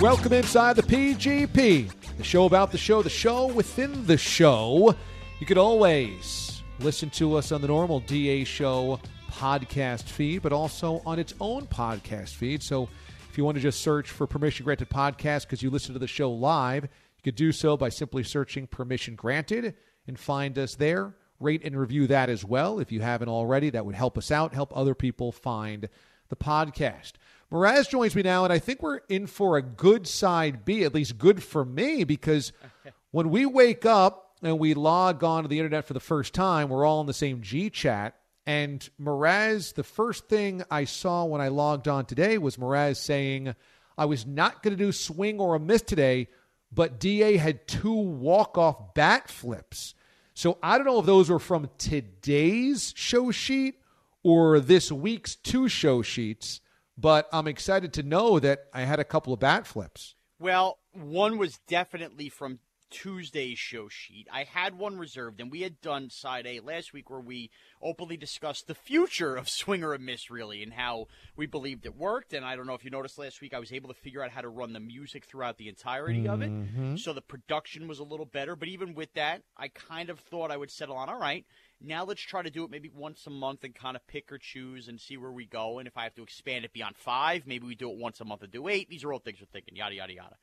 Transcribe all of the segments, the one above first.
Welcome inside the PGP, the show about the show, the show within the show. You can always listen to us on the normal DA show podcast feed, but also on its own podcast feed. So if you want to just search for Permission Granted Podcast because you listen to the show live, you could do so by simply searching Permission Granted and find us there. Rate and review that as well if you haven't already. That would help us out, help other people find the podcast. Mraz joins me now, and I think we're in for a good side B, at least good for me, because when we wake up and we log on to the internet for the first time, we're all in the same G chat. And Mraz, the first thing I saw when I logged on today was Mraz saying, I was not going to do swing or a miss today, but DA had two walk off bat flips. So I don't know if those were from today's show sheet or this week's two show sheets, but I'm excited to know that I had a couple of bat flips. Well, one was definitely from Tuesday's show sheet. I had one reserved, and we had done side A last week where we openly discussed the future of swing or a miss, really, and how we believed it worked. And I don't know if you noticed last week, I was able to figure out how to run the music throughout the entirety of it. Mhm. So the production was a little better. But even with that, I kind of thought I would settle on all right. Now let's try to do it maybe once a month and kind of pick or choose and see where we go. And if I have to expand it beyond five, maybe we do it once a month and do eight. These are all things we're thinking, yada, yada, yada.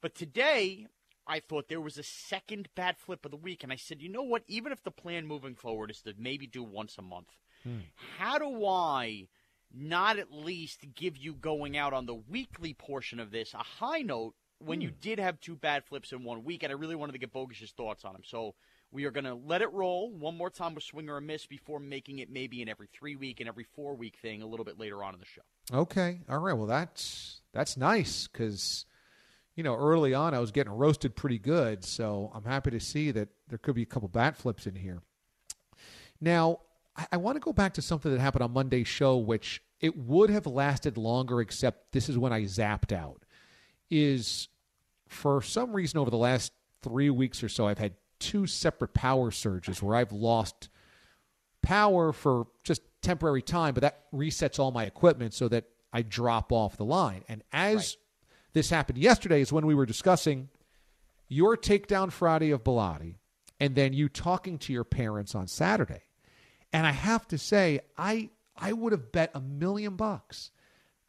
But today, I thought there was a second bad flip of the week, and I said, you know what? Even if the plan moving forward is to maybe do once a month, hmm. how do I not at least give you going out on the weekly portion of this a high note when you hmm. did have two bad flips in one week? And I really wanted to get Bogus's thoughts on them. So we are going to let it roll one more time with swing or a miss before making it maybe an every three week and every four week thing a little bit later on in the show. Okay. All right. Well, that's that's nice because you know early on I was getting roasted pretty good, so I'm happy to see that there could be a couple bat flips in here. Now, I, I want to go back to something that happened on Monday's show, which it would have lasted longer, except this is when I zapped out. Is for some reason over the last three weeks or so, I've had two separate power surges where I've lost power for just temporary time, but that resets all my equipment so that I drop off the line. And as this happened yesterday, is when we were discussing your takedown Friday of Bilotti and then you talking to your parents on Saturday. And I have to say, I I would have bet a million bucks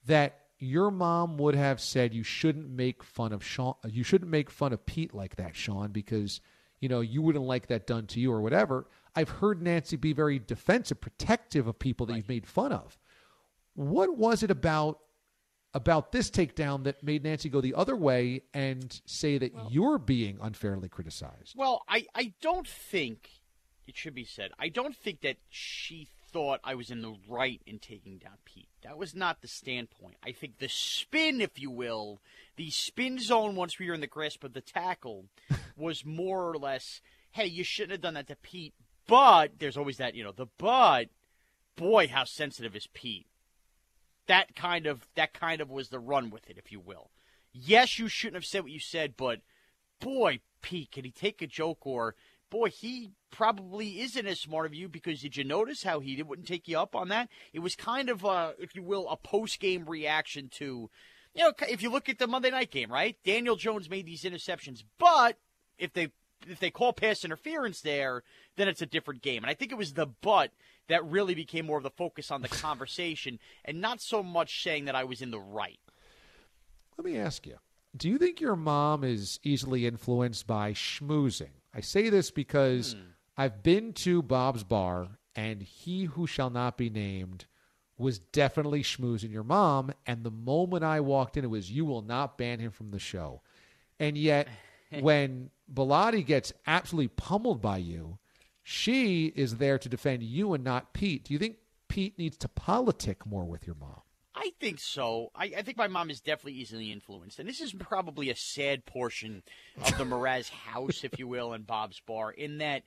that your mom would have said you shouldn't make fun of Sean you shouldn't make fun of Pete like that, Sean, because you know you wouldn't like that done to you or whatever. I've heard Nancy be very defensive, protective of people that you've made fun of. What was it about about this takedown that made Nancy go the other way and say that you're being unfairly criticized? Well, I, I don't think it should be said. I don't think that she thought I was in the right in taking down Pete. That was not the standpoint. I think the spin, if you will, the spin zone once we were in the grasp of the tackle was more or less, hey, you shouldn't have done that to Pete. But there's always that, you know, the but. Boy, how sensitive is Pete? That kind of that kind of was the run with it, if you will. yes, you shouldn't have said what you said, but boy, Pete, can he take a joke or boy, he probably isn't as smart of you because did you notice how he wouldn't take you up on that? It was kind of, a, if you will, a post game reaction to, you know, if you look at the Monday night game, right? Daniel Jones made these interceptions, but if they if they call pass interference there, then it's a different game. And I think it was the but that really became more of the focus on the conversation and not so much saying that I was in the right. Let me ask you do you think your mom is easily influenced by schmoozing? I say this because hmm. I've been to Bob's bar, and he who shall not be named was definitely schmoozing your mom. And the moment I walked in, it was, You will not ban him from the show. And yet, when Bellotti gets absolutely pummeled by you, she is there to defend you and not Pete. Do you think Pete needs to politic more with your mom? I think so. I, I, think my mom is definitely easily influenced. And this is probably a sad portion of the Mraz house, if you will, and Bob's Bar, in that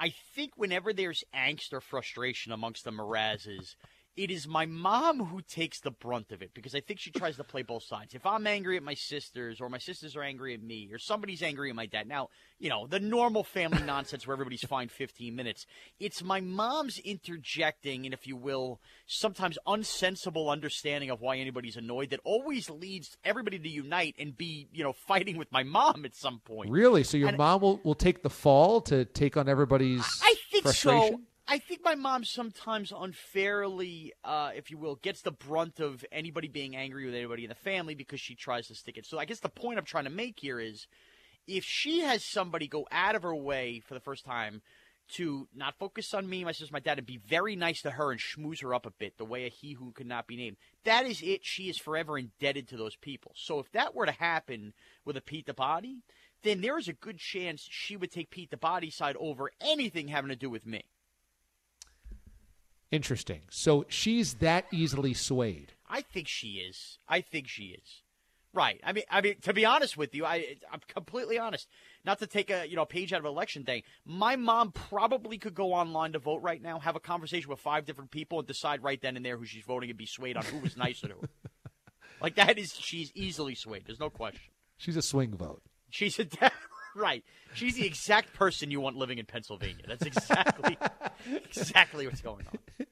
I think whenever there's angst or frustration amongst the Mrazes, it is my mom who takes the brunt of it because I think she tries to play both sides. If I'm angry at my sisters, or my sisters are angry at me, or somebody's angry at my dad, now, you know, the normal family nonsense where everybody's fine 15 minutes, it's my mom's interjecting, and if you will, sometimes unsensible understanding of why anybody's annoyed that always leads everybody to unite and be, you know, fighting with my mom at some point. Really? So your and mom will, will take the fall to take on everybody's I think frustration? so. I think my mom sometimes unfairly, uh, if you will, gets the brunt of anybody being angry with anybody in the family because she tries to stick it. So I guess the point I'm trying to make here is if she has somebody go out of her way for the first time to not focus on me, my sister, my dad, and be very nice to her and schmooze her up a bit, the way a he who could not be named. That is it. She is forever indebted to those people. So if that were to happen with a Pete the Body, then there is a good chance she would take Pete the Body side over anything having to do with me. Interesting. So she's that easily swayed. I think she is. I think she is. Right. I mean, I mean, to be honest with you, I, I'm completely honest. Not to take a you know page out of election day. My mom probably could go online to vote right now, have a conversation with five different people, and decide right then and there who she's voting and be swayed on who was nicer to her. like that is, she's easily swayed. There's no question. She's a swing vote. She's a right. She's the exact person you want living in Pennsylvania. That's exactly exactly what's going on.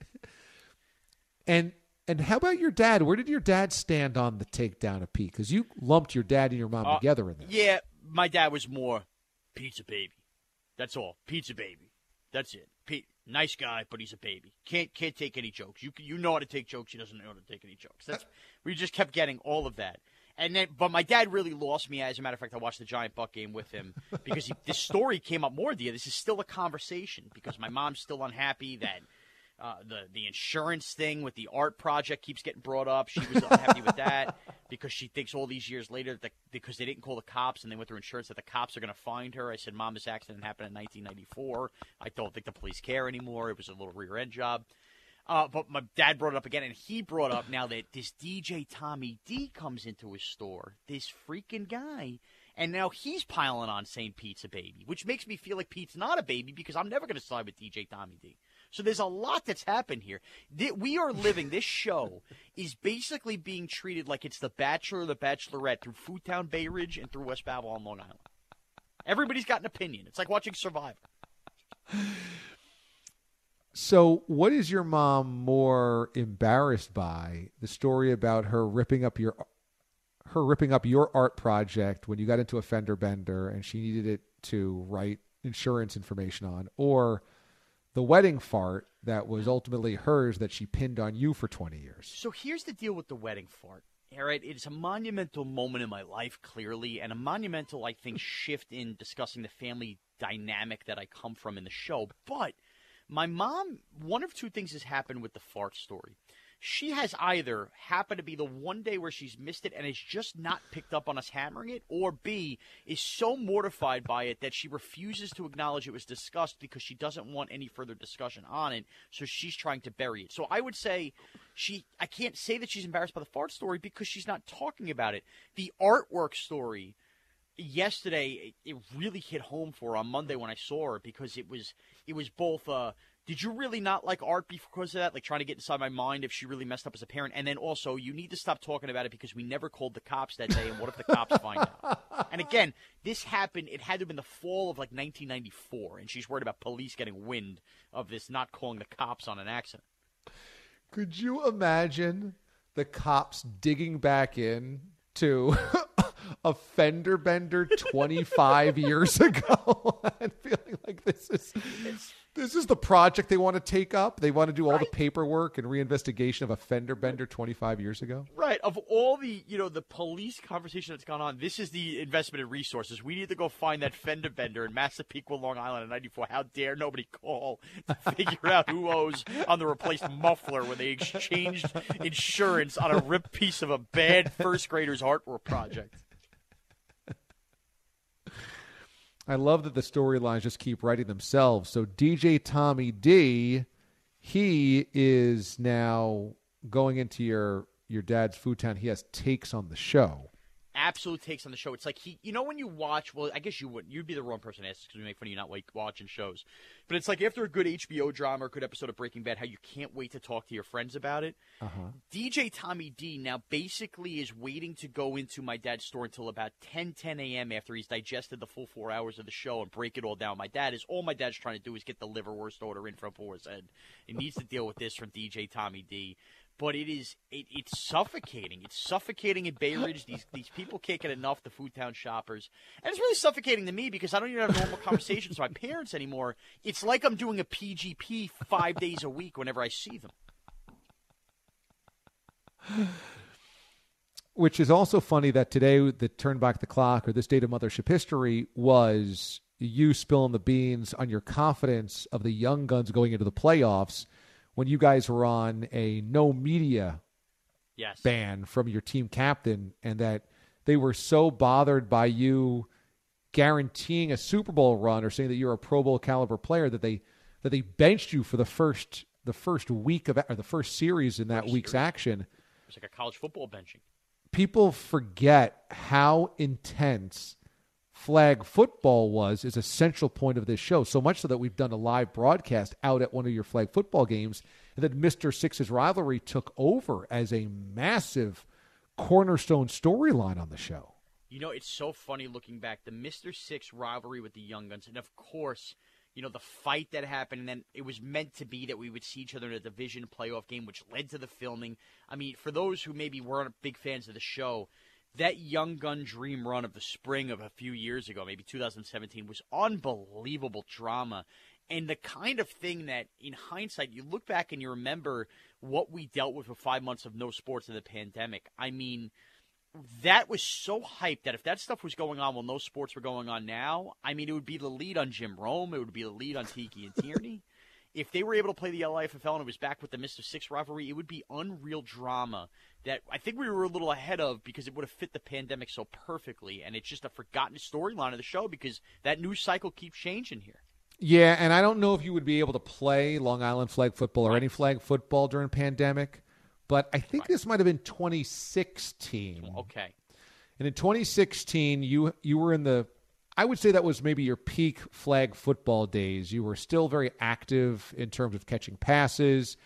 And and how about your dad? Where did your dad stand on the takedown of Pete? Because you lumped your dad and your mom uh, together in there. Yeah, my dad was more pizza baby. That's all. Pizza baby. That's it. Pete, nice guy, but he's a baby. Can't can't take any jokes. You you know how to take jokes. He doesn't know how to take any jokes. That's we just kept getting all of that. And then, but my dad really lost me. As a matter of fact, I watched the Giant Buck game with him because he, this story came up more. This is still a conversation because my mom's still unhappy that uh, the the insurance thing with the art project keeps getting brought up. She was unhappy with that because she thinks all these years later that because they didn't call the cops and they went through insurance that the cops are going to find her. I said, "Mom, this accident happened in 1994. I don't think the police care anymore. It was a little rear end job." Uh, but my dad brought it up again, and he brought up now that this DJ Tommy D comes into his store, this freaking guy, and now he's piling on saying Pete's a baby, which makes me feel like Pete's not a baby because I'm never going to side with DJ Tommy D. So there's a lot that's happened here. We are living, this show is basically being treated like it's The Bachelor or The Bachelorette through Foodtown Bay Ridge and through West Babylon, Long Island. Everybody's got an opinion. It's like watching Survivor. So, what is your mom more embarrassed by? The story about her ripping up your her ripping up your art project when you got into a fender bender and she needed it to write insurance information on, or the wedding fart that was ultimately hers that she pinned on you for 20 years. So here's the deal with the wedding fart. All right, it is a monumental moment in my life, clearly, and a monumental, I think, shift in discussing the family dynamic that I come from in the show. But my mom, one of two things has happened with the fart story. She has either happened to be the one day where she's missed it and has just not picked up on us hammering it, or B, is so mortified by it that she refuses to acknowledge it was discussed because she doesn't want any further discussion on it, so she's trying to bury it. So I would say she, I can't say that she's embarrassed by the fart story because she's not talking about it. The artwork story, yesterday it really hit home for her on Monday when I saw her because it was it was both uh, did you really not like art because of that? Like trying to get inside my mind if she really messed up as a parent. And then also, you need to stop talking about it because we never called the cops that day. And what if the cops find out? And again, this happened. It had to have been the fall of like 1994, and she's worried about police getting wind of this, not calling the cops on an accident. Could you imagine the cops digging back in to a fender bender 25 years ago and feeling like this is this is the project they want to take up. They want to do all right. the paperwork and reinvestigation of a fender bender 25 years ago. Right. Of all the, you know, the police conversation that's gone on, this is the investment in resources. We need to go find that fender bender in Massapequa, Long Island in 94. How dare nobody call to figure out who owes on the replaced muffler when they exchanged insurance on a ripped piece of a bad first grader's artwork project. I love that the storylines just keep writing themselves. So DJ Tommy D, he is now going into your your dad's Foodtown. He has takes on the show absolute takes on the show. It's like he, you know, when you watch, well, I guess you wouldn't. You'd be the wrong person to ask because we make fun of you not like watching shows. But it's like after a good HBO drama or good episode of Breaking Bad, how you can't wait to talk to your friends about it. Uh-huh. DJ Tommy D now basically is waiting to go into my dad's store until about 10, 10 a.m. after he's digested the full four hours of the show and break it all down. My dad is all my dad's trying to do is get the liverwurst order in from Boar's Head. He needs to deal with this from DJ Tommy D but it is it, it's suffocating. It's suffocating in Bay Ridge. These these people can't get enough. The Foodtown shoppers, and it's really suffocating to me because I don't even have normal conversations with my parents anymore. It's like I'm doing a PGP five days a week whenever I see them. Which is also funny that today the turn back the clock or this date of mothership history was you spilling the beans on your confidence of the young guns going into the playoffs when you guys were on a no media yes. ban from your team captain and that they were so bothered by you guaranteeing a Super Bowl run or saying that you're a Pro Bowl caliber player that they that they benched you for the first the first week of or the first series in that first week's series. action. It's like a college football benching. People forget how intense flag football was is a central point of this show. So much so that we've done a live broadcast out at one of your flag football games, and that Mr. Six's rivalry took over as a massive cornerstone storyline on the show. You know, it's so funny looking back. The Mr. Six rivalry with the Young Guns, and of course, you know, the fight that happened, and then it was meant to be that we would see each other in a division playoff game, which led to the filming. I mean, for those who maybe weren't big fans of the show, that young gun dream run of the spring of a few years ago, maybe 2017, was unbelievable drama. And the kind of thing that, in hindsight, you look back and you remember what we dealt with for five months of no sports in the pandemic. I mean, that was so hyped that if that stuff was going on while no sports were going on now, I mean, it would be the lead on Jim Rome. It would be the lead on Tiki and Tierney. If they were able to play the LIFFL and it was back with the Mr. Six rivalry, it would be unreal drama that I think we were a little ahead of because it would have fit the pandemic so perfectly. And it's just a forgotten storyline of the show because that news cycle keeps changing here. Yeah, and I don't know if you would be able to play Long Island flag football or any flag football during pandemic, but I think right. this might have been 2016. Okay. And in 2016, you you were in the I would say that was maybe your peak flag football days. You were still very active in terms of catching passes.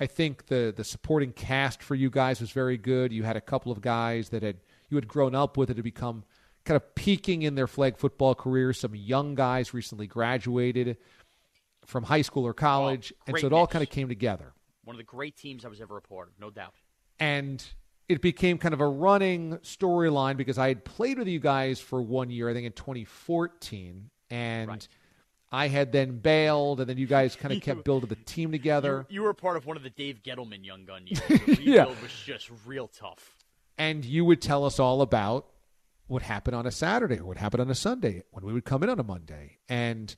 I think the the supporting cast for you guys was very good. You had a couple of guys that had you had grown up with it to become kind of peaking in their flag football careers. Some young guys recently graduated from high school or college, oh, and so it all kind of came together. One of the great teams I was ever a part of, no doubt. And it became kind of a running storyline because I had played with you guys for one year, I think in 2014, and right. I had then bailed, and then you guys kind of kept building the team together. You, you, were part of one of the Dave Gettleman Young Gun years. The yeah. was just real tough. And you would tell us all about what happened on a Saturday or what happened on a Sunday when we would come in on a Monday. And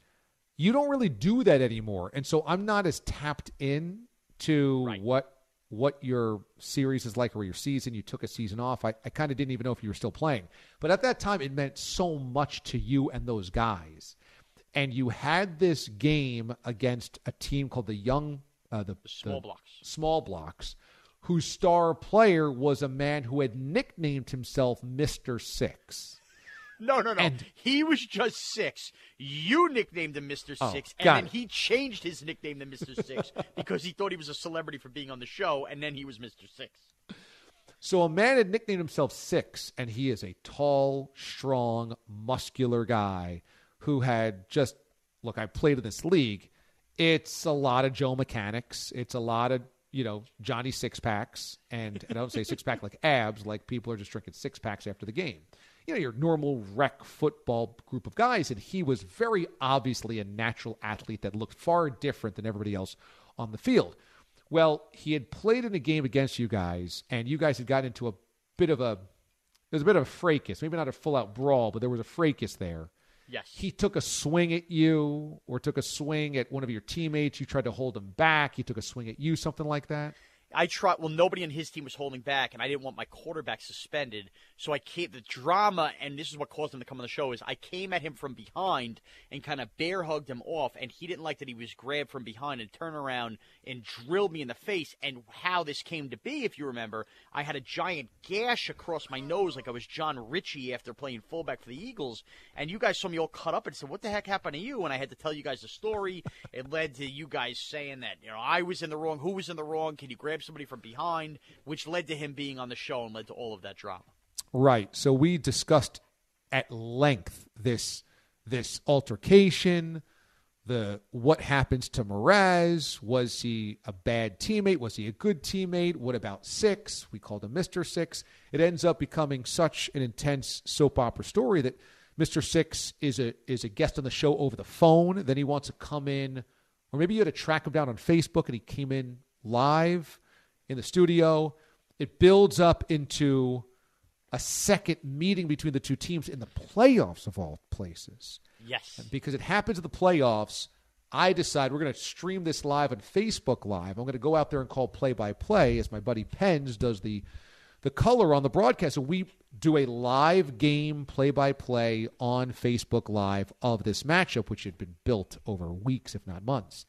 you don't really do that anymore. And so I'm not as tapped in to right. what what your series is like or your season. You took a season off. I, I kind of didn't even know if you were still playing. But at that time, it meant so much to you and those guys. And you had this game against a team called the Young, uh, the, the Small the Blocks. Small Blocks, whose star player was a man who had nicknamed himself Mr. Six. No, no, no. And- he was just six. You nicknamed him Mr. Oh, Six, and then it. he changed his nickname to Mr. Six because he thought he was a celebrity for being on the show, and then he was Mr. Six. So a man had nicknamed himself Six, and he is a tall, strong, muscular guy who had just look. I played in this league. It's a lot of Joe mechanics. It's a lot of you know Johnny six packs, and I don't say six pack like abs, like people are just drinking six packs after the game. You know your normal rec football group of guys, and he was very obviously a natural athlete that looked far different than everybody else on the field. Well, he had played in a game against you guys, and you guys had gotten into a bit of a there was a bit of a fracas, maybe not a full out brawl, but there was a fracas there. Yes. He took a swing at you, or took a swing at one of your teammates. You tried to hold him back. He took a swing at you, something like that. I tried. Well, nobody on his team was holding back, and I didn't want my quarterback suspended. So I came. The drama, and this is what caused him to come on the show, is I came at him from behind and kind of bear hugged him off, and he didn't like that he was grabbed from behind and turned around and drilled me in the face. And how this came to be, if you remember, I had a giant gash across my nose, like I was Jon Ritchie after playing fullback for the Eagles. And you guys saw me all cut up and said, "What the heck happened to you?" And I had to tell you guys the story. It led to you guys saying that you know I was in the wrong. Who was in the wrong? Can you grab somebody from behind? Which led to him being on the show and led to all of that drama. Right. So we discussed at length this this altercation, the what happens to Mraz. Was he a bad teammate? Was he a good teammate? What about Six? We called him Mister Six. It ends up becoming such an intense soap opera story that Mister Six is a is a guest on the show over the phone. Then he wants to come in, or maybe you had to track him down on Facebook, and he came in live in the studio. It builds up into a second meeting between the two teams in the playoffs of all places. Yes. Because it happens in the playoffs, I decide we're going to stream this live on Facebook Live. I'm going to go out there and call play by play as my buddy Pens does the the color on the broadcast. And we do a live game play by play on Facebook Live of this matchup, which had been built over weeks, if not months.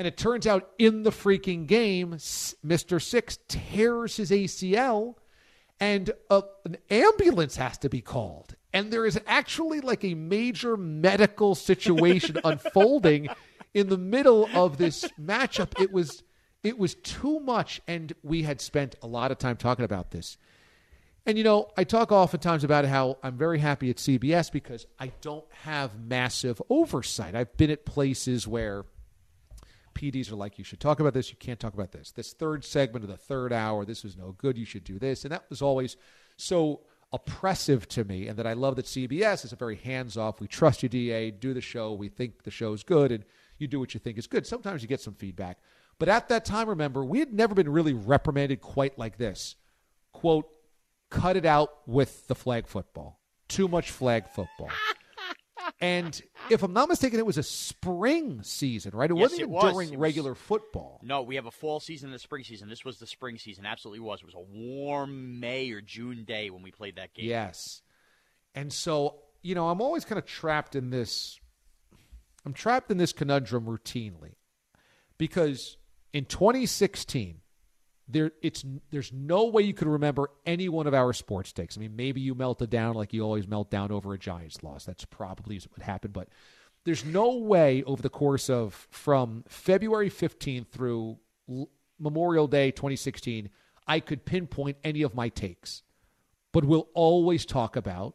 And it turns out in the freaking game, Mr. Six tears his ACL and a, an ambulance has to be called. And there is actually like a major medical situation unfolding in the middle of this matchup. It was it was too much, and we had spent a lot of time talking about this. And you know, I talk oftentimes about how I'm very happy at CBS because I don't have massive oversight. I've been at places where PDs are like, you should talk about this, you can't talk about this. This third segment of the third hour, this was no good, you should do this. And that was always so oppressive to me. And that I love that CBS is a very hands off, we trust you, DA, do the show, we think the show's good, and you do what you think is good. Sometimes you get some feedback. But at that time, remember, we had never been really reprimanded quite like this. Quote, cut it out with the flag football. Too much flag football. And if I'm not mistaken, it was a spring season, right? It Yes, wasn't it even was. during It was- regular football. No, we have a fall season and a spring season. This was the spring season. Absolutely was. It was a warm May or June day when we played that game. Yes. And so, you know, I'm always kind of trapped in this I'm trapped in this conundrum routinely. Because in 2016, there it's there's no way you could remember any one of our sports takes. I mean, maybe you melted down like you always melt down over a Giants loss. That's probably what happened, but there's no way over the course of from February 15th through Memorial Day 2016 I could pinpoint any of my takes. But we'll always talk about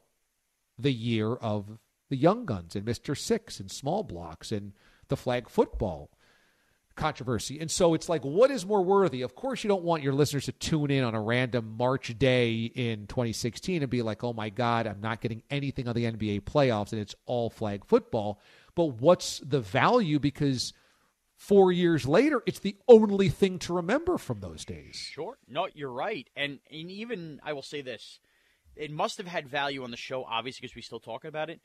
the year of the Young Guns and Mr. Six and small blocks and the flag football controversy. And so it's like, what is more worthy? Of course, you don't want your listeners to tune in on a random March day in 2016 and be like, oh my God, I'm not getting anything on the NBA playoffs and it's all flag football. But what's the value? Because four years later, it's the only thing to remember from those days. Sure. No, you're right. And and even I will say this. It must have had value on the show, obviously, because we still talking about it.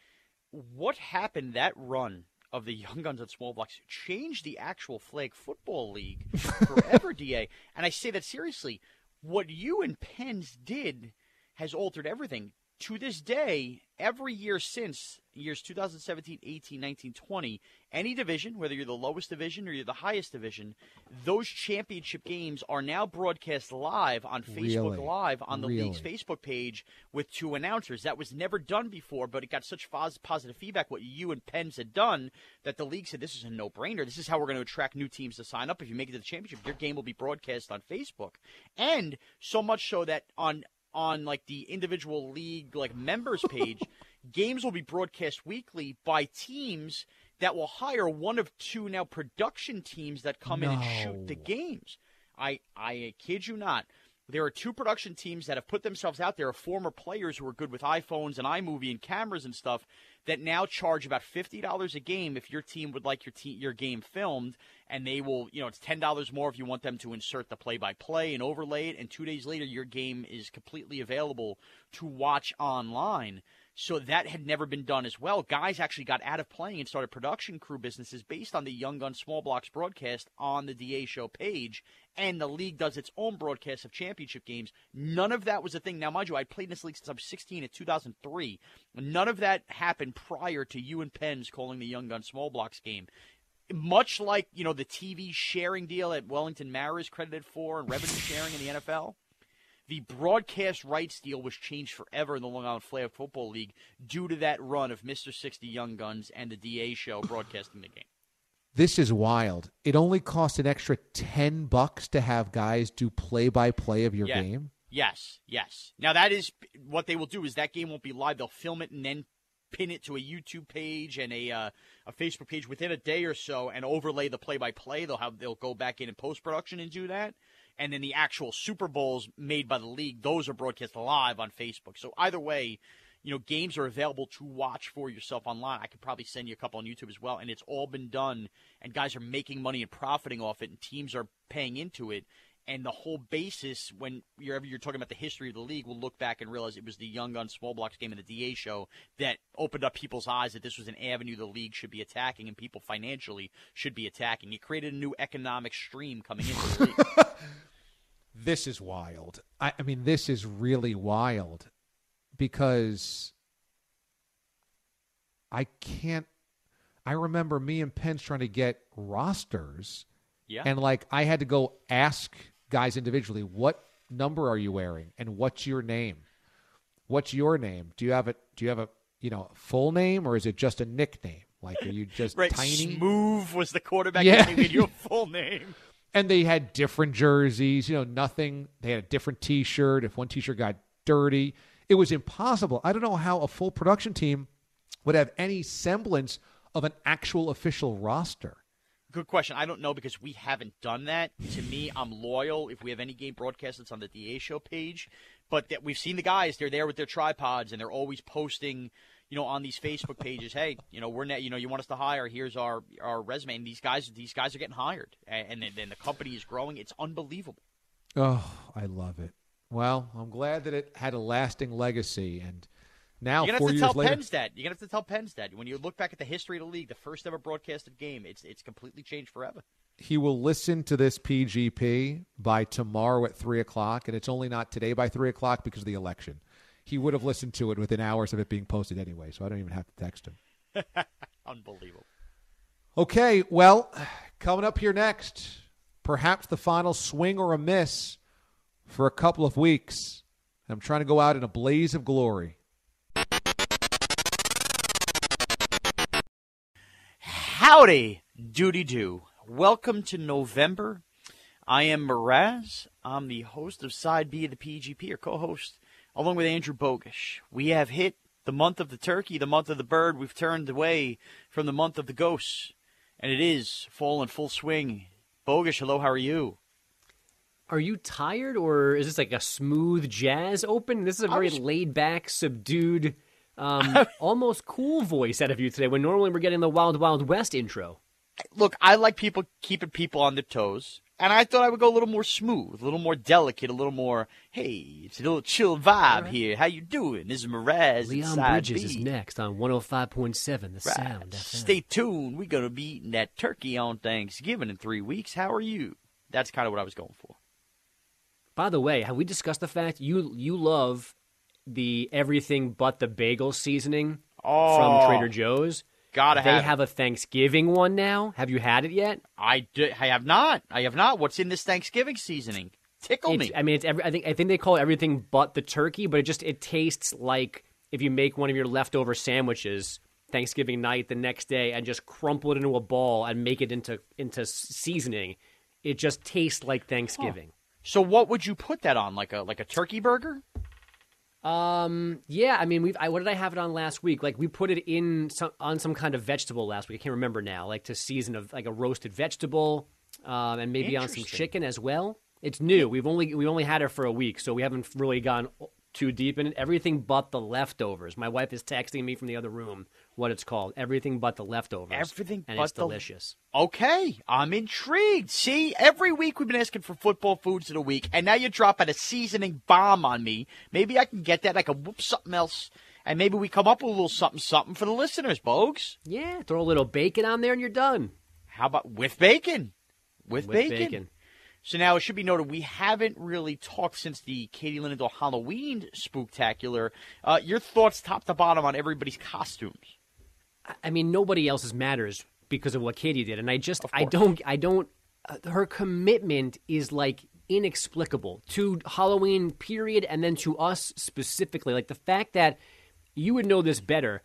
What happened that run of the Young Guns and Small Blocks changed the actual flag football league forever, DA. And I say that seriously. What you and Pens did has altered everything. To this day, every year since years 2017, 18, 19, 20, any division, whether you're the lowest division or you're the highest division, those championship games are now broadcast live on Facebook Really? Live on the league's Facebook page with two announcers. That was never done before, but it got such pos- positive feedback what you and Pens had done that the league said this is a no-brainer. This is how we're going to attract new teams to sign up. If you make it to the championship, your game will be broadcast on Facebook, and so much so that on on like the individual league like members page, games will be broadcast weekly by teams that will hire one of two now production teams that come in and shoot the games. I I kid you not. There are two production teams that have put themselves out there, of former players who are good with iPhones and iMovie and cameras and stuff, that now charge about fifty dollars a game if your team would like your te- your game filmed, and they will, you know, it's ten dollars more if you want them to insert the play-by-play and overlay it, and two days later your game is completely available to watch online. So that had never been done as well. Guys actually got out of playing and started production crew businesses based on the Young Gun Small Blocks broadcast on the DA show page. And the league does its own broadcast of championship games. None of that was a thing. Now, mind you, I played in this league since I was 16 in 2003. None of that happened prior to you and Pens calling the Young Gun Small Blocks game much like you know the TV sharing deal that Wellington Mara is credited for and revenue sharing in the NFL, the broadcast rights deal was changed forever in the Long Island Flag Football League due to that run of Mr. 60 Young Guns and the DA show broadcasting the game. This is wild. It only costs an extra ten bucks to have guys do play by play of your Yeah. game. Yes, yes. Now that is what they will do. Is that game won't be live? They'll film it and then pin it to a YouTube page and a uh, a Facebook page within a day or so, and overlay the play by play. They'll have they'll go back in in post production and do that. And then the actual Super Bowls made by the league, those are broadcast live on Facebook. So either way, you know, games are available to watch for yourself online. I could probably send you a couple on YouTube as well, and it's all been done. And guys are making money and profiting off it, and teams are paying into it. And the whole basis, when you're you're talking about the history of the league, will look back and realize it was the Young Gun Small Blocks game and the DA show that opened up people's eyes that this was an avenue the league should be attacking and people financially should be attacking. It created a new economic stream coming into the league. This is wild. I, I mean, this is really wild because I can't. I remember me and Pens trying to get rosters, Yeah. and like I had to go ask guys individually, "What number are you wearing? And what's your name? What's your name? Do you have a Do you have a you know full name or is it just a nickname? Like, are you just right, tiny? Smooth was the quarterback. Yeah. Gave full name. And they had different jerseys you know nothing they had a different t-shirt if one t-shirt got dirty it was impossible i don't know how a full production team would have any semblance of an actual official roster Good question. I don't know because we haven't done that. To me, I'm loyal. If we have any game broadcast, it's on the DA show page. But that we've seen the guys; they're there with their tripods and they're always posting, you know, on these Facebook pages. hey, you know, we're net. You know, you want us to hire? Here's our our resume. And these guys, these guys are getting hired, and, and then, the company is growing. It's unbelievable. oh i love it well i'm glad that it had a lasting legacy and now You're gonna have to tell later Pens that. You're gonna have to tell Pens that when you look back at the history of the league, the first ever broadcasted game, it's it's completely changed forever. he will listen to this pgp by tomorrow at three o'clock and it's only not today by three o'clock because of the election he would have listened to it within hours of it being posted anyway so i don't even have to text him Unbelievable. Okay, well, coming up here next, perhaps the final swing or a miss for a couple of weeks. I'm trying to go out in a blaze of glory. Howdy, doody do. Welcome to November. I am Mraz. I'm the host of Side B of the PGP, or co host, along with Andrew Bogusch. We have hit the month of the turkey, the month of the bird. We've turned away from the month of the ghosts, and it is fall in full swing. Bogish, hello, how are you? Are you tired, or is this like a smooth jazz open? This is a very was- laid back, subdued, um, almost cool voice out of you today. When normally we're getting the Wild Wild West intro. Look, I like people keeping people on their toes, and I thought I would go a little more smooth, a little more delicate, a little more. Hey, it's a little chill vibe here. How you doing? This is Mraz. Leon Bridges B. is next on 105.7 The Right. Sound. Stay tuned. We're gonna be eating that turkey on Thanksgiving in three weeks. How are you? That's kind of what I was going for. By the way, have we discussed the fact you you love the everything but the bagel seasoning Oh. from Trader Joe's. Gotta they have have a Thanksgiving one now. Have you had it yet? I, do, I have not. I have not. What's in this Thanksgiving seasoning? Tickle It's- me. I mean, it's every, I think I think they call it everything but the turkey, but it just it tastes like if you make one of your leftover sandwiches Thanksgiving night the next day and just crumple it into a ball and make it into into seasoning. It just tastes like Thanksgiving. So what would you put that on? Like a like a turkey burger? Um. Yeah. I mean, we've. I, what did I have it on last week? Like we put it in some on some kind of vegetable last week. I can't remember now. Like to season of like a roasted vegetable, um, and maybe on some chicken as well. It's new. We've only we only had it for a week, so we haven't really gone too deep in it. Everything but the leftovers. My wife is texting me from the other room what it's called. Everything but the leftovers. Everything and it's the- delicious. Okay, I'm intrigued. See, every week we've been asking for football foods of the week, and now you're dropping a seasoning bomb on me. Maybe I can get that. I can whoop something else, and maybe we come up with a little something, something for the listeners, Bogues. Yeah. Throw a little bacon on there, and you're done. How about with bacon? With, With bacon. bacon. So now it should be noted we haven't really talked since the Katie Linendoll Halloween spooktacular. Uh, your thoughts, top to bottom, on everybody's costumes? I mean, nobody else's matters because of what Katie did, and I just, I don't, I don't. Uh, her commitment is like inexplicable to Halloween period, and then to us specifically. Like the fact that you would know this better.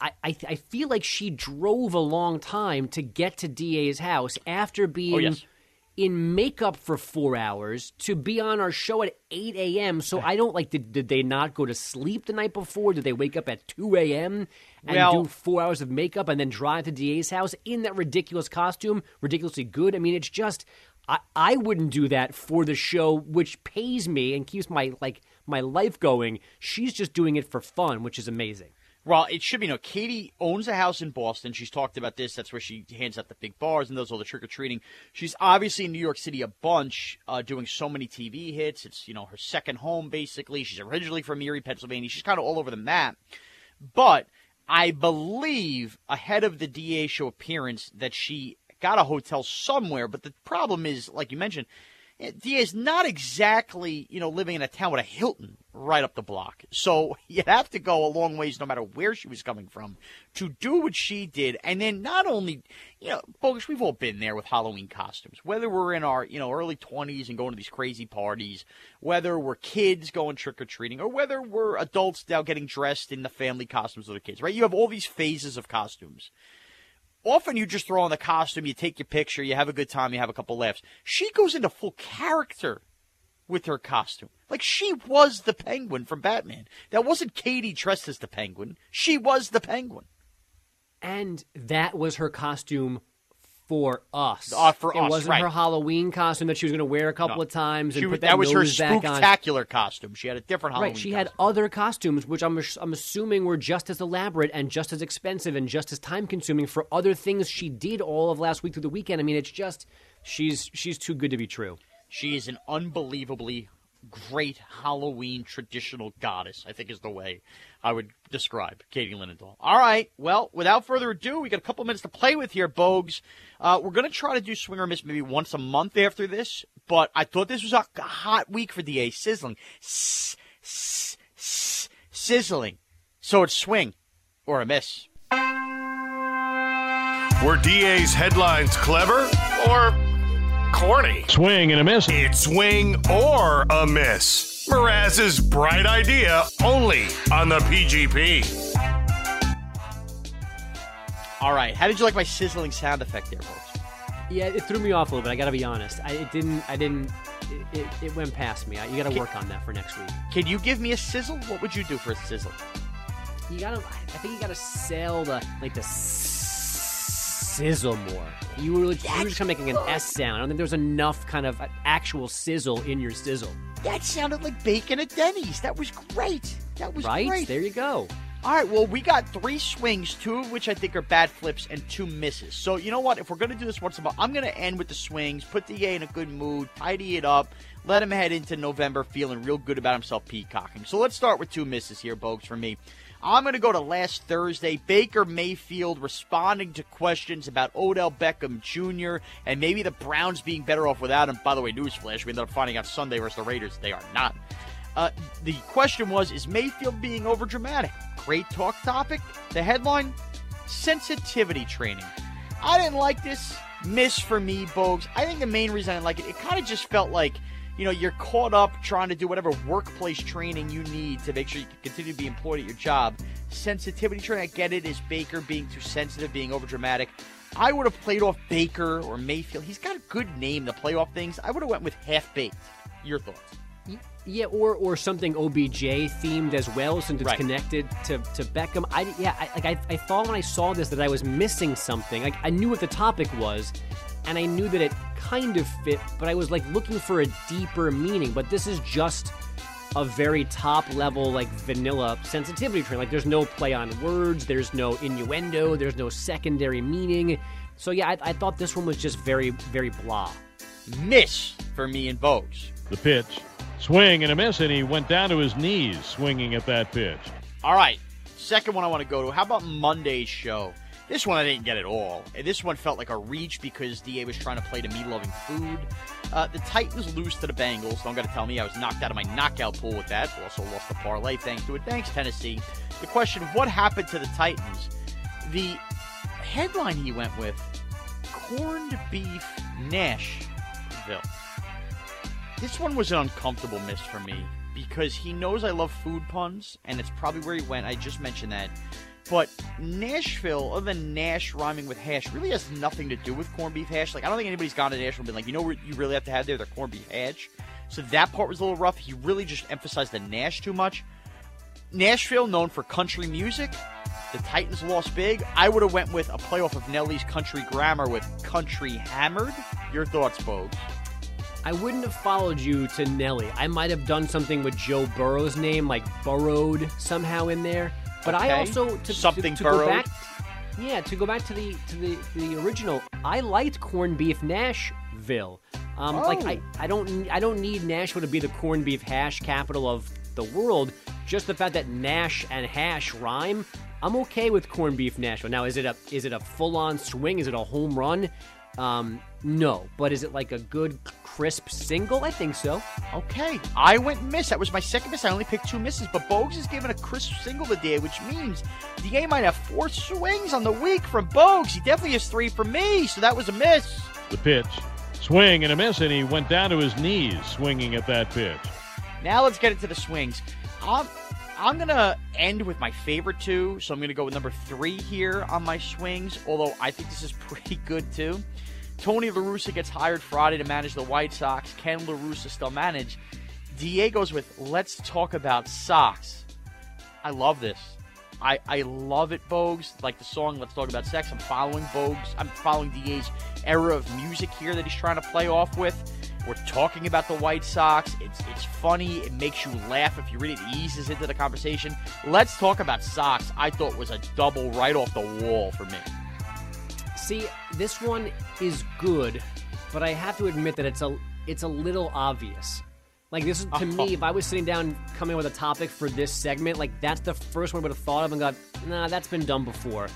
I, I, I feel like she drove a long time to get to DA's house after being Oh, yes. In makeup for four hours to be on our show at 8 a.m. So I don't like, did, did they not go to sleep the night before? Did they wake up at 2 a.m. and Well- do four hours of makeup and then drive to DA's house in that ridiculous costume, ridiculously good? I mean, it's just, I, I wouldn't do that for the show, which pays me and keeps my, like, my life going. She's just doing it for fun, which is amazing. Well, it should be no. Katie owns a house in Boston. She's talked about this. That's where she hands out the big bars and does all the trick or treating. She's obviously in New York City a bunch, uh, doing so many TV hits. It's you know her second home basically. She's originally from Erie, Pennsylvania. She's kind of all over the map. But I believe ahead of the DA show appearance that she got a hotel somewhere. But the problem is, like you mentioned, DA is not exactly you know living in a town with a Hilton right up the block. So you'd have to go a long ways, no matter where she was coming from, to do what she did. And then not only, you know, bogus, we've all been there with Halloween costumes. Whether we're in our you know early twenties and going to these crazy parties, whether we're kids going trick or treating, or whether we're adults now getting dressed in the family costumes of the kids. Right? You have all these phases of costumes often you just throw on the costume, you take your picture, you have a good time, you have a couple laughs. She goes into full character with her costume. Like she was the penguin from Batman. That wasn't Katie dressed as the penguin. She was the penguin. And that was her costume for us. Uh, for it us, wasn't right. her Halloween costume that she was going to wear a couple No. of times and She, put that, that, was her nose back on. spectacular costume. She had a different Halloween Right, she had other costumes, which I'm I'm assuming were just as elaborate and just as expensive and just as time consuming for other things she did all of last week through the weekend. I mean, it's just she's she's too good to be true. She is an unbelievably great Halloween traditional goddess, I think is the way I would describe Katie Linendoll. All right, well, without further ado, we got a couple minutes to play with here, Bogues. Uh, we're going to try to do Swing or Miss maybe once a month after this, but I thought this was a hot week for DA. Sizzling. S- s- s- sizzling. So it's swing or a miss. Were DA's headlines clever or corny? Swing and a miss. It's swing or a miss. Mraz's bright idea only on the PGP. All right, how did you like my sizzling sound effect there, Bogues? Yeah, it threw me off a little bit. I got to be honest. I it didn't. I didn't. It, it, it went past me. I, you got to work on that for next week. Can you give me a sizzle? What would you do for a sizzle? You gotta. I think you gotta sell the like the sizzle more. You were, you were just kind of making an S sound. I don't think there's enough kind of uh, actual sizzle in your sizzle. That sounded like bacon at Denny's. That was great. That was Right great. there, you go. All right, well, we got three swings, two of which I think are bad flips, and two misses. So, you know what? If we're going to do this once a month, I'm going to end with the swings, put the A in a good mood, tidy it up, let him head into November feeling real good about himself peacocking. So, let's start with two misses here, Bogues, for me. I'm going to go to last Thursday. Baker Mayfield responding to questions about Odell Beckham Jr. and maybe the Browns being better off without him. By the way, newsflash, we ended up finding out Sunday versus the Raiders they are not. Uh, the question was Is Mayfield being overdramatic? Great talk topic. The headline Sensitivity training. I didn't like this. Miss for me, Bogues. I think the main reason I didn't like it, it kind of just felt like, you know, you're caught up trying to do whatever workplace training you need to make sure you can continue to be employed at your job. Sensitivity training, I get it, is Baker being too sensitive, being overdramatic. I would have played off Baker or Mayfield. He's got a good name to play off things. I would have went with half baked. Your thoughts? Yeah, or or something OBJ themed as well, since it's Right. connected to, to Beckham. I yeah, I, like I, I thought when I saw this that I was missing something. Like I knew what the topic was, and I knew that it kind of fit, but I was like looking for a deeper meaning. But this is just a very top level, like vanilla sensitivity train. Like there's no play on words, there's no innuendo, there's no secondary meaning. So yeah, I, I thought this one was just very very blah. Miss for me and Bogues. The pitch. Swing and a miss, and he went down to his knees swinging at that pitch. All right. Second one I want to go to. How about Monday's show? This one I didn't get at all. This one felt like a reach because DA was trying to play to me loving food. Uh, the Titans lose to the Bengals. Don't got to tell me I was knocked out of my knockout pool with that. Also lost the parlay thanks to it. Thanks, Tennessee. The question what happened to the Titans. The headline he went with corned beef Nashville. This one was an uncomfortable miss for me because he knows I love food puns, and it's probably where he went. I just mentioned that. But Nashville, other than Nash rhyming with hash, really has nothing to do with corned beef hash. Like, I don't think anybody's gone to Nashville and been like, you know what you really have to have there? Their corned beef hash. So that part was a little rough. He really just emphasized the Nash too much. Nashville, known for country music. The Titans lost big. I would have went with a playoff of Nelly's Country Grammar with Country Hammered. Your thoughts, Bogues? I wouldn't have followed you to Nelly. I might have done something with Joe Burrow's name, like burrowed somehow in there. But I also to, Something to, to go back. Yeah, to go back to the to the, the original. I liked corned beef Nashville. Um, Like Oh. I, I don't I don't need Nashville to be the corned beef hash capital of the world. Just the fact that Nash and hash rhyme. I'm okay with corned beef Nashville. Now, is it a is it a full on swing? Is it a home run? Um, no, but is it like a good crisp single? I think so. Okay, I went miss. That was my second miss. I only picked two misses, but Bogues is given a crisp single today, which means the DA might have four swings on the week from Bogues. He definitely has three from me, so that was a miss. The pitch. Swing and a miss, and he went down to his knees swinging at that pitch. Now let's get into the swings. I'm, I'm gonna end with my favorite two, so I'm gonna go with number three here on my swings. Although I think this is pretty good too. Tony La Russa gets hired Friday to manage the White Sox. Can La Russa still manage? Diego's with let's talk about socks. I love this. I, I love it, Bogues. Like the song Let's Talk About Sex. I'm following Bogues. I'm following DA's era of music here that he's trying to play off with. We're talking about the White Sox. It's it's funny. It makes you laugh if you read it. It eases into the conversation. Let's talk about socks. I thought was a double right off the wall for me. See, this one is good, but I have to admit that it's a it's a little obvious. Like this is to me, if I was sitting down coming up with a topic for this segment, like that's the first one I would have thought of and got, nah, that's been done before.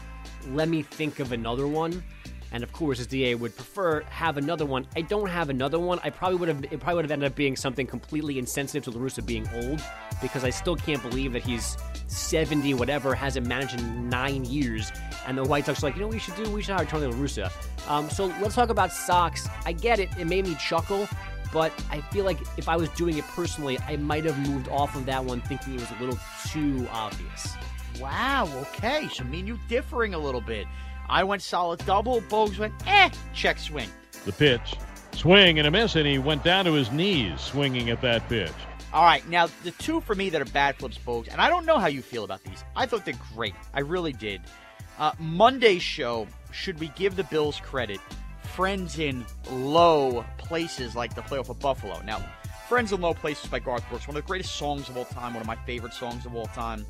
Let me think of another one. And of course, as DA would prefer, have another one. I don't have another one. I probably would have. It probably would have ended up being something completely insensitive to La Russa being old, because I still can't believe that he's seventy, whatever, hasn't managed in nine years, and the White Sox are like, you know, what we should do. We should hire Tony La Russa. Um, so let's talk about socks. I get it. It made me chuckle, but I feel like if I was doing it personally, I might have moved off of that one, thinking it was a little too obvious. Wow. Okay. So me and you differing a little bit. I went solid double. Bogues went eh. Check swing. The pitch. Swing and a miss, and he went down to his knees swinging at that pitch. All right, now the two for me that are bad flips, Bogues, and I don't know how you feel about these. I thought they're great. I really did. Uh, Monday's show, should we give the Bills credit? Friends in low places like the playoff of Buffalo. Now, Friends in Low Places by Garth Brooks, one of the greatest songs of all time, one of my favorite songs of all time.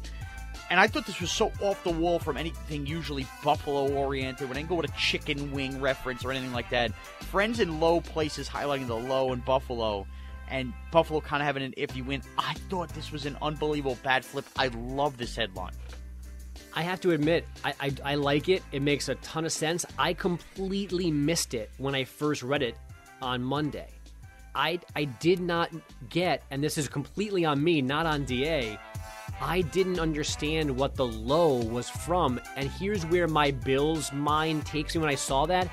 And I thought this was so off the wall from anything usually Buffalo oriented. When I go with a chicken wing reference or anything like that, Friends in Low Places highlighting the low in Buffalo and Buffalo kind of having an iffy win. I thought this was an unbelievable bad flip. I love this headline. I have to admit, I, I, I like it. It makes a ton of sense. I completely missed it when I first read it on Monday. I I did not get, and this is completely on me, not on DA. I didn't understand what the low was from, and here's where my Bills mind takes me when I saw that.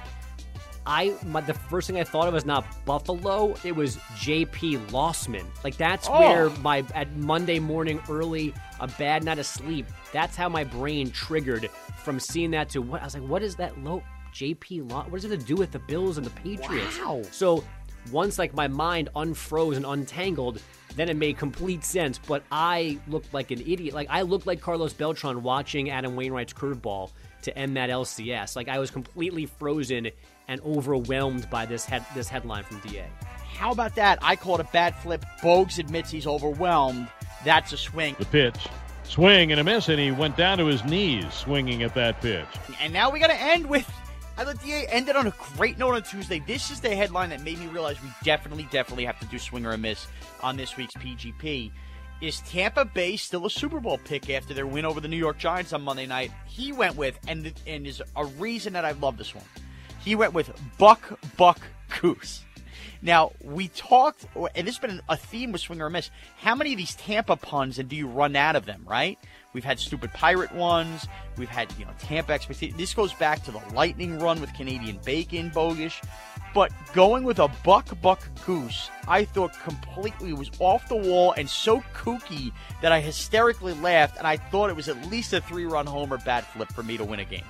I my, the first thing I thought of was not Buffalo, it was J.P. Losman. Like that's Oh. where my at Monday morning early, a bad night of sleep. That's how my brain triggered from seeing that to what I was like, what is that low J.P. Law? What does it have to do with the Bills and the Patriots? Wow. So once like my mind unfroze and untangled, then it made complete sense. But I looked like an idiot. Like I looked like Carlos Beltran watching Adam Wainwright's curveball to end that LCS. Like I was completely frozen and overwhelmed by this head this headline from DA. How about that? I call it a bad flip. Bogues admits he's overwhelmed. That's a swing. The pitch. Swing and a miss, and he went down to his knees swinging at that pitch. And now we got to end with. I thought DA ended on a great note on Tuesday. This is the headline that made me realize we definitely, definitely have to do swing or miss on this week's PGP. Is Tampa Bay still a Super Bowl pick after their win over the New York Giants on Monday night? He went with, and and is a reason that I love this one. He went with Buck Buck Goose. Now we talked, and this has been a theme with swing or miss. How many of these Tampa puns, and do you run out of them? Right? We've had stupid pirate ones. We've had you know Tampa expectation. This goes back to the lightning run with Canadian bacon, bogus. But going with a buck buck goose, I thought completely was off the wall and so kooky that I hysterically laughed, and I thought it was at least a three run homer bat flip for me to win a game.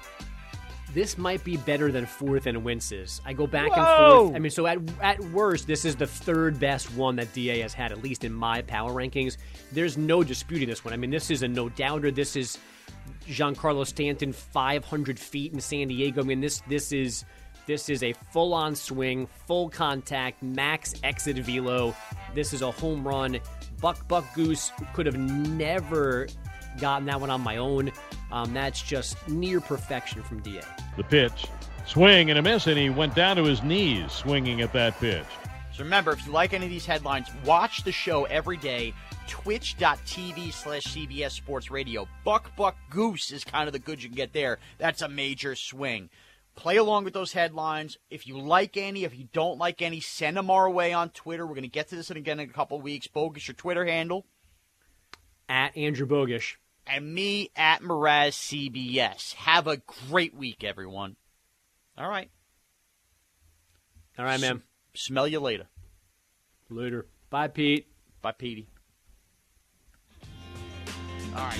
This might be better than fourth and winces. I go back and forth. I mean, so at at worst, this is the third best one that DA has had, at least in my power rankings. There's no disputing this one. I mean, this is a no doubter. This is Giancarlo Stanton, 500 feet in San Diego. I mean, this this is this is a full on swing, full contact, max exit velo. This is a home run. Buck Buck Goose could have never gotten that one on my own. Um, that's just near perfection from DA. The pitch. Swing and a miss, and he went down to his knees swinging at that pitch. So remember, if you like any of these headlines, watch the show every day. Twitch.tv slash CBS Sports Radio. Buck Buck Goose is kind of the good you can get there. That's a major swing. Play along with those headlines. If you like any, if you don't like any, send them our way on Twitter. We're going to get to this again in a couple of weeks. Bogus, your Twitter handle. At Andrew Bogusch. And me at Mraz CBS. Have a great week, everyone. All right. All right, man. Smell you later. Later. Bye, Pete. Bye, Petey. All right.